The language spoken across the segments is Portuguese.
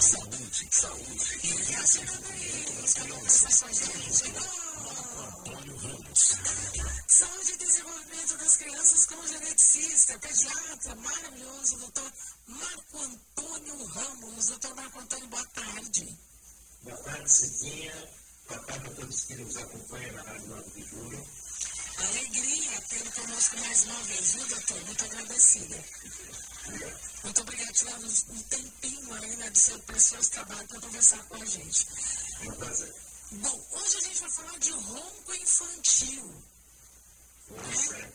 Saúde, saúde. E Antônio Ramos. Saúde e desenvolvimento das crianças com geneticista, pediatra maravilhoso, doutor Marco Antônio Ramos. Doutor Marco Antônio, boa tarde. Boa tarde, Cidinha. Boa tarde a todos que nos acompanham na Rádio 9 de Julho. Alegria tê-lo conosco mais uma vez, viu, doutor? Muito agradecida. Muito obrigada por tirar um tempinho aí né, do seu precioso trabalho para conversar com a gente. É um prazer. Bom, hoje a gente vai falar de ronco infantil. Pois é.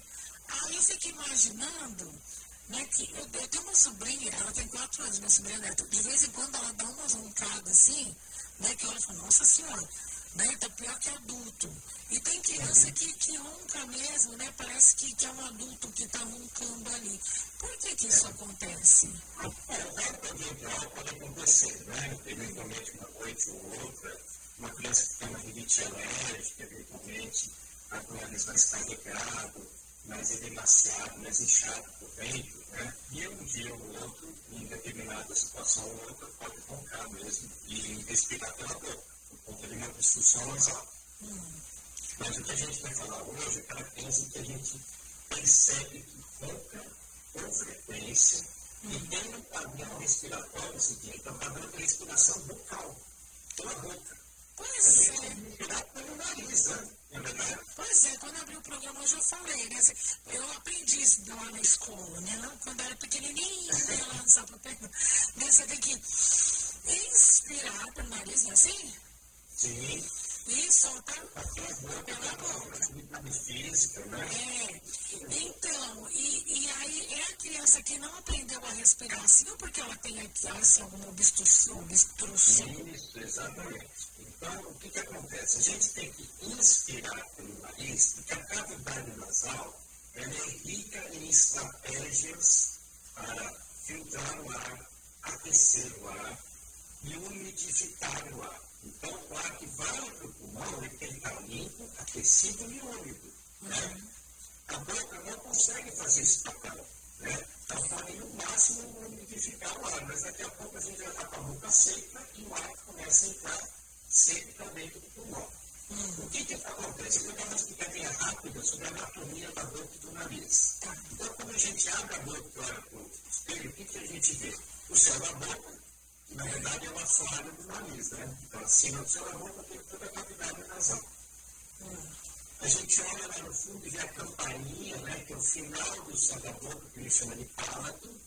Aí eu fico imaginando né, que eu, eu tenho uma sobrinha, ela tem quatro anos, minha sobrinha neta. De vez em quando ela dá uma roncada assim, né, que eu falo, nossa senhora, né, tá pior que adulto. E tem criança que, que ronca mesmo, né? Parece que, que é um adulto que está roncando ali. Por que, que isso acontece? É, é eventual pode acontecer, né? Eventualmente uma noite ou outra, uma criança que tem uma rinite alérgica, eventualmente, a nariz mais carregado, mais edemaciado, mais inchado por dentro, né? E um dia ou outro, em determinada situação ou outra, pode roncar mesmo e respirar pela boca, por conta de uma obstrução nasal. Hum. Mas o que a gente vai falar hoje é criança que a gente percebe que ronca com frequência e tem um padrão respiratório seguinte, é um padrão de respiração bucal, pela boca. Pois é. respirar pelo nariz, né? É verdade? Pois é, quando abriu o programa hoje eu falei, né? assim, Eu aprendi isso lá na escola, né? Quando era pequenininha, né, lá no Sapopemba. Né? Você tem que inspirar pelo nariz, não é assim? Sim, E soltar pela boca? É, então, e, e aí é a criança que não aprendeu a respirar assim, ou porque ela tem aqui assim, alguma obstrução, obstrução. Isso, exatamente. Então, o que, que acontece? A gente tem que inspirar pelo nariz, porque a cavidade nasal ela é rica em estratégias para filtrar o ar, aquecer o ar e umidificar o ar. Então, o ar que vai para o pulmão ele tem que estar limpo, aquecido e úmido. Né? A boca não consegue fazer esse papel. Né? Então, pode, no máximo, umidificar o ar, mas daqui a pouco a gente vai estar com a boca seca e o ar começa a entrar seco para dentro do pulmão. O que, que acontece? Eu vou dar uma explicadinha rápida sobre a anatomia da boca e do nariz. Então, quando a gente abre a boca e olha para o espelho, o que, que a gente vê? O céu da boca, na verdade é uma falha do nariz, né? Então, acima do da boca tem toda a cavidade nasal. A gente olha lá no fundo e vê a campainha, né, que é o final do céu da boca, que gente chama de palato.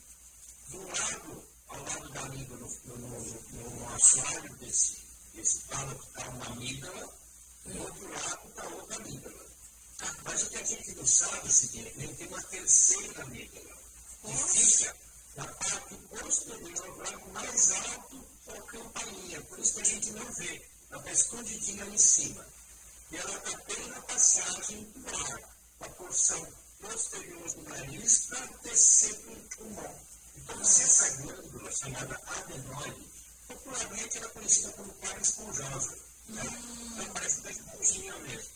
Do lado, ao lado da língua, no, no, no, no assoalho desse, desse palato, está uma amígdala, do outro lado está outra amígdala. Mas o que a gente não sabe é o seguinte, ele tem uma terceira amígdala, que fica na parte posterior, no lado mais alto da campainha, por isso que a gente não vê, ela está escondidinha ali em cima e ela está bem na passagem do ar, a porção posterior do nariz para descer para o pulmão. Então, se essa glândula chamada adenoide, popularmente ela é conhecida como carne esponjosa, né? ela parece uma esponjinha mesmo.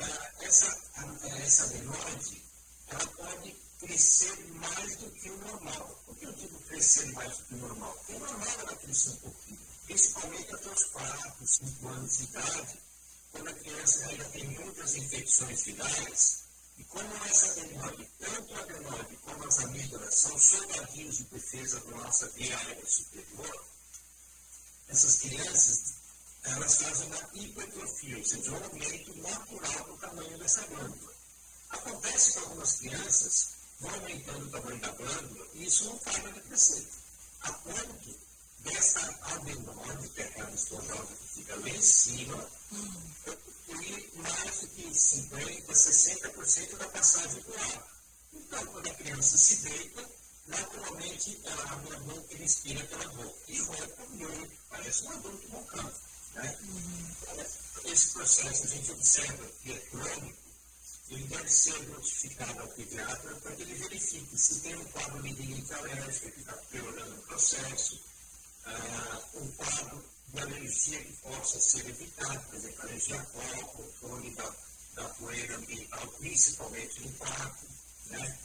Ah, Essa, essa adenoide, ela pode crescer mais do que o normal. Por que eu digo crescer mais do que o normal? Porque o normal ela cresce um pouquinho, principalmente até os 4, 5 anos de idade, quando a criança ainda tem muitas infecções virais, e como essa adenoide, tanto a adenoide como as amígdalas, são soldadinhos de defesa da nossa aérea superior, essas crianças, elas fazem uma hipertrofia, ou seja, um aumento natural do tamanho dessa glândula. Acontece que algumas crianças vão aumentando o tamanho da glândula e isso não para de crescer. A ponto dessa é aquela esponjosa que fica lá em cima, e mais do que 50%, 60% da passagem do ar. Então, quando a criança se deita, naturalmente ela abre a boca e respira pela boca. E ronca muito, parece um adulto roncando. Né? Esse processo a gente observa que é crônico, ele deve ser notificado ao pediatra para que ele verifique se tem um quadro de rinite alérgica que está piorando o processo, ah, um quadro de alergia que possa ser evitado, por exemplo, alergia a pó, controle da, da poeira ambiental, principalmente no quarto. Né?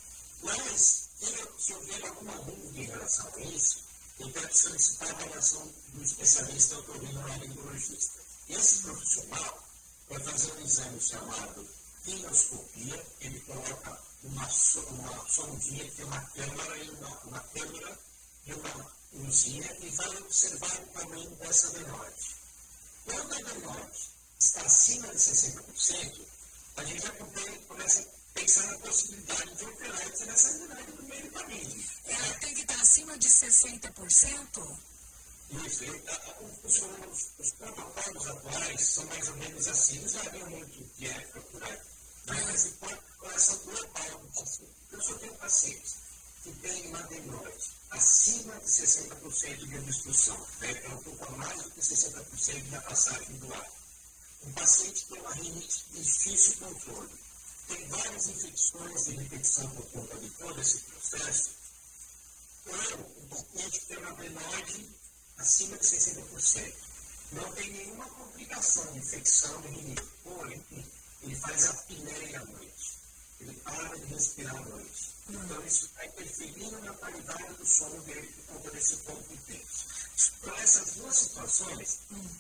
Mas, se houver alguma dúvida em relação a isso, eu quero solicitar a avaliação do especialista otorrinolaringologista. Esse profissional vai fazer um exame chamado endoscopia, ele coloca uma, uma sondinha que tem uma câmera e uma, uma câmera e uma luzinha e vai observar o tamanho dessa adenoide. Quando a adenoide está acima de 60%, a gente já começa a pensar na possibilidade de operar e tirar essa adenoide do meio do caminho. Ela tem que estar acima de 60%? Isso, os, os, os protocolos atuais são mais ou menos assim, eles variam muito de época por época, mas em coração global do paciente. Eu só tenho pacientes que têm uma adenoide acima de 60% de obstrução, né, que ocupa mais do que 60% da passagem do ar. Um paciente tem uma rinite de difícil controle, tem várias infecções de infecção por conta de todo esse processo, ou um paciente que tem uma adenoide acima de 60%. Não tem nenhuma complicação de infecção de rinite, porém, ele faz apneia à noite. Ele para de respirar à noite. Então, isso está interferindo na qualidade do sono dele por conta desse ponto intenso. Então, essas duas situações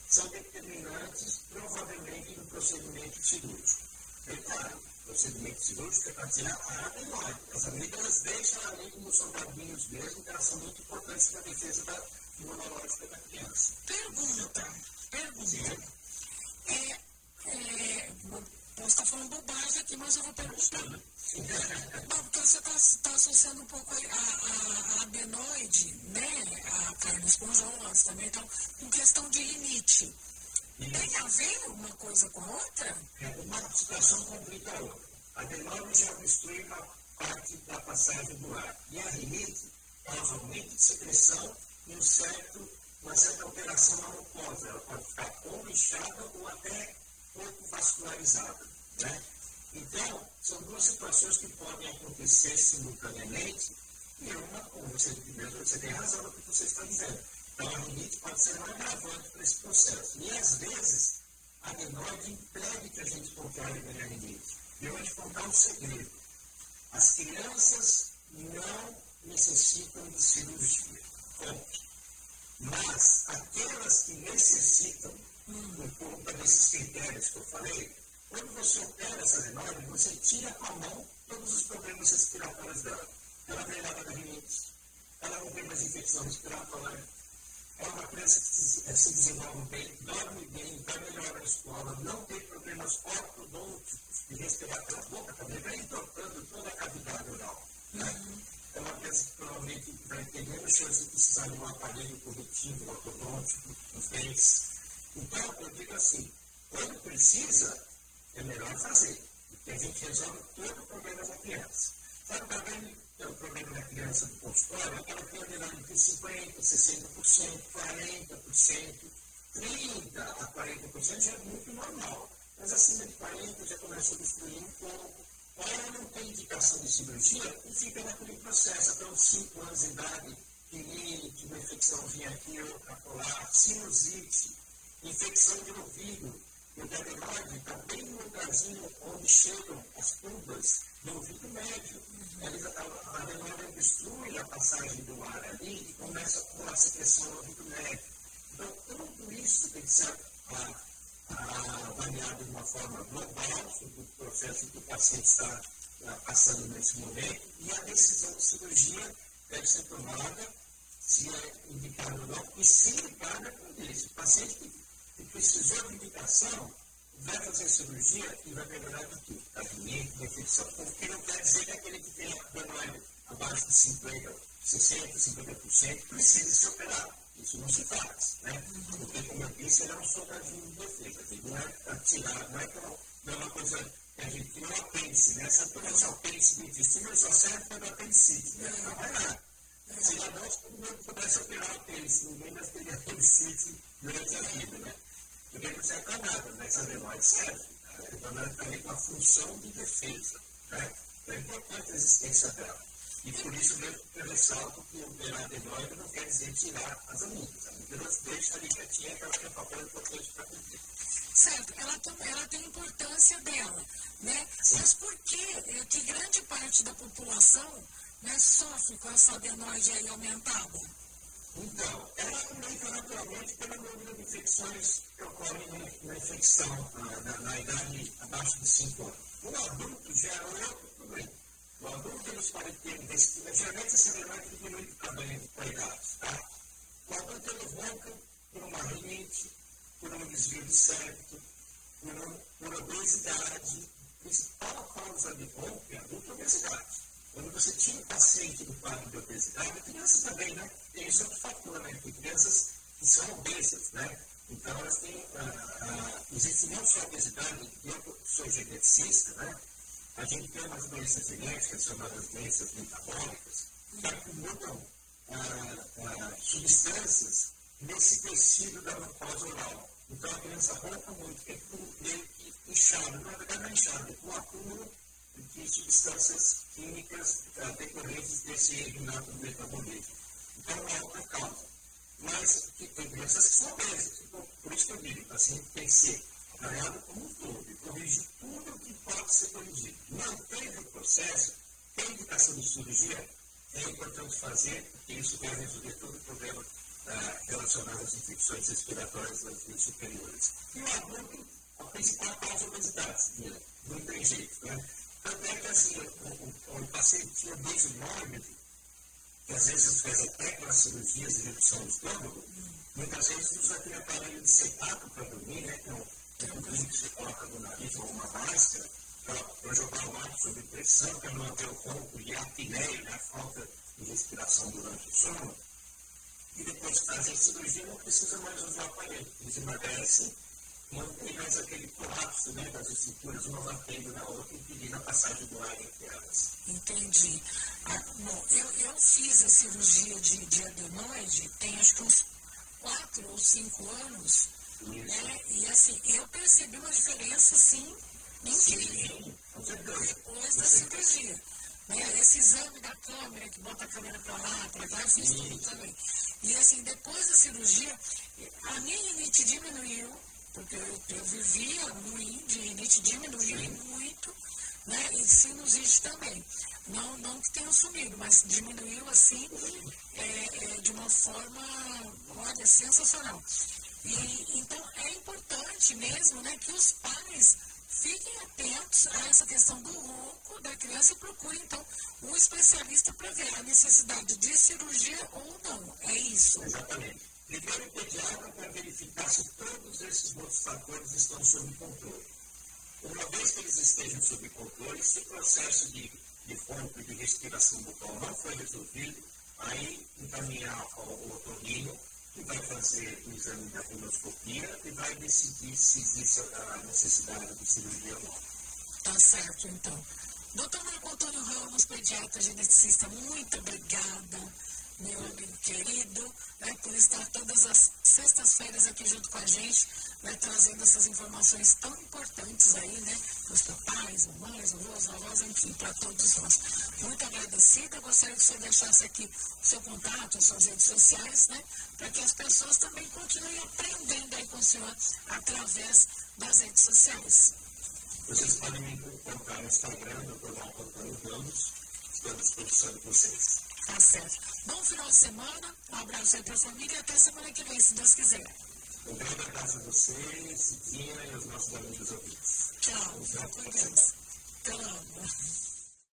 são determinantes, provavelmente, no procedimento cirúrgico. E, claro, o procedimento cirúrgico é para tirar a adenoide. As amígdalas deixam ali como soldadinhos mesmo, que elas são muito importantes para a defesa da imunológica da criança. Pergunta, pergunta. É, é, posso estar falando bobagem aqui, mas eu vou perguntar. Não, porque você está tá associando um pouco a, a, a adenoide, né, a carne esponjosa também, então, com questão de rinite. Tem a ver uma coisa com a outra? É, uma situação complica a outra. A adenoide já obstrui uma parte da passagem do ar. E a rinite causa aumento de secreção e um certo, uma certa alteração na mucosa. Ela pode ficar ou inchada ou até pouco vascularizada. Né? Então, são duas situações que podem acontecer simultaneamente e uma, como você, você tem razão no que você está dizendo. Então, a rinite pode ser um agravante para esse processo. E, às vezes, a adenoide impede que a gente bem a rinite. E eu vou te contar um segredo. As crianças não necessitam de cirurgia. Ponto. Mas aquelas que necessitam, por conta desses critérios que eu falei, quando você opera essa adenoide, você tira com a mão todos os problemas respiratórios dela. Ela vem lá da rinite, ela não tem mais infecção respiratória, é uma criança que se, eh, se desenvolve bem, dorme bem, vai melhor na escola, não tem problemas ortodônticos de respirar pela boca, também vai entortando toda a cavidade oral. Né? É uma criança que provavelmente vai ter menos chance de precisar de um aparelho corretivo, ortodôntico, nos dentes. Então, eu digo assim, quando precisa, é melhor fazer, porque a gente resolve todo o problema da criança. Sabe também o problema da criança do consultório? Ela tem adrenalina de 50%, 60%, 40%, 30% a 40% já é muito normal. Mas acima de 40% já começa a destruir um pouco. Ela não tem indicação de cirurgia e fica naquele processo até uns 5 anos de idade, rinite, uma infecçãozinha aqui ou acolá, sinusite, infecção de ouvido, o adenoide está bem no lugarzinho onde chegam as tubas do ouvido médio. a adenoide obstrui a passagem do ar ali e começa com a secreção do ouvido médio. Então, tudo isso tem que ser avaliado de uma forma global sobre o processo que o paciente está passando nesse momento e a decisão de cirurgia deve ser tomada se é indicado ou não, e se indicado é por isso. O paciente que precisou de indicação, vai fazer cirurgia e vai melhorar de tudo. Tá? Da infecção. O que não quer dizer que aquele que tem adenoide abaixo de 50%, 60%, 50% precisa se operar. Isso não se faz, né? Porque, como eu disse, ele é um soldadinho de defesa. Não é para tirar, não é, pra, não é uma coisa que a gente não apêndice, né? Se eu esse apêndice do intestino, só serve para apendicite, né? Não vai lá. Se já todo mundo pudesse operar o apêndice, ninguém mais teria apendicite durante a vida, né? Porque não serve para nada, mas a adenoide serve. A adenoide está ali com a função de defesa. Né? Então é importante a existência dela. E por isso mesmo eu ressalto que operar adenoide não quer dizer tirar as amígdalas. As amígdalas deixam ali quietinha, que ela tem um papel importante para cumprir. Certo, ela, ela tem importância dela, né? Sim. Mas por que, é que grande parte da população né, sofre com essa adenoide aí aumentada? Então, ela aumenta naturalmente pelo número de infecções que ocorrem na, infecção na, na, na, idade abaixo de 5 anos. O adulto já é outro problema. O adulto eles podem ter, geralmente esse adenoide diminui de tamanho com a idade, tá? O adulto ele ronca por uma rinite, por um desvio de septo, por, um, por obesidade. Principal causa de adulto é a obesidade. Você tinha um paciente do quadro de obesidade, crianças também, né? Tem esse outro fator, né? Tem crianças que são obesas, né? Então, elas têm. Ah, existe não só obesidade, eu sou geneticista, né? A gente tem umas doenças genéticas chamadas doenças metabólicas, que acumulam ah, ah, substâncias nesse tecido da mucosa oral. Então, a criança ronca muito, é meio que inchado, na verdade não é inchado, é com acúmulo de substâncias químicas uh, decorrentes desse inato metabolismo. Então, é outra causa. Mas que tem crianças que são obesas. Então, por isso que eu digo, assim, tem que ser avaliado como um todo e corrigir tudo o que pode ser corrigido. Mantendo o processo, tem indicação de cirurgia, é importante fazer, porque isso vai resolver todo o problema uh, relacionado às infecções respiratórias das vias superiores. E o adulto, a principal causa é a obesidade, não tem jeito, né? Até que assim, o, o, paciente tinha beijo mórbido, que às vezes faz até com as cirurgias de redução do estômago, muitas vezes usa aquele aparelho de sepato para dormir, né? Que é um tubinho que se coloca no nariz ou uma máscara, para jogar o ar sob pressão, para haver o ronco e a apneia, né? falta de respiração durante o sono. E depois de fazer cirurgia, não precisa mais usar o aparelho. Eles emagrecem não tem mais aquele colapso né, das estruturas, uma batendo na outra, impedindo a passagem do ar entre elas. Entendi. Ah, bom, eu, eu fiz a cirurgia de, de adenoide tem acho que uns quatro ou cinco anos, né? E assim, eu percebi uma diferença, assim, incrível. Sim, depois da cirurgia. Né? Esse exame da câmera, que bota a câmera para lá, para cá, eu fiz tudo também. E assim, depois da cirurgia, a minha limite diminuiu, porque eu, eu vivia de rinite, diminuiu Sim. muito, né? E sinusite também. Não, não que tenha sumido, mas diminuiu assim é, é, de uma forma, olha, sensacional. E, então é importante mesmo né, que os pais fiquem atentos a essa questão do ronco da criança e procurem, então, um especialista para ver a necessidade de cirurgia ou não. É isso. Exatamente. Primeiro, o pediatra para verificar se todos esses outros fatores estão sob controle. Uma vez que eles estejam sob controle, se o processo de, de e de respiração bucal não foi resolvido, aí encaminhar ao otorrino, que vai fazer o exame da colonoscopia e vai decidir se existe a necessidade de cirurgia ou não. Tá certo, então. Doutor Marco Antônio Ramos, pediatra geneticista, muito obrigada meu amigo querido, né, por estar todas as sextas-feiras aqui junto com a gente, né, trazendo essas informações tão importantes aí, né, para os papais, mamães, avós, avós, enfim, para todos nós. Muito agradecida, gostaria que você deixasse aqui o seu contato, as suas redes sociais, né, para que as pessoas também continuem aprendendo aí com o senhor através das redes sociais. Vocês podem me encontrar no Instagram, Dr. Marco Antônio Ramos, estou à disposição de vocês. Tá certo. Bom final de semana, um abraço aí pra família e até semana que vem, se Deus quiser. Um grande abraço a você, Cidinha e aos nossos amigos ouvintes. Tchau, fica com Deus. Até logo.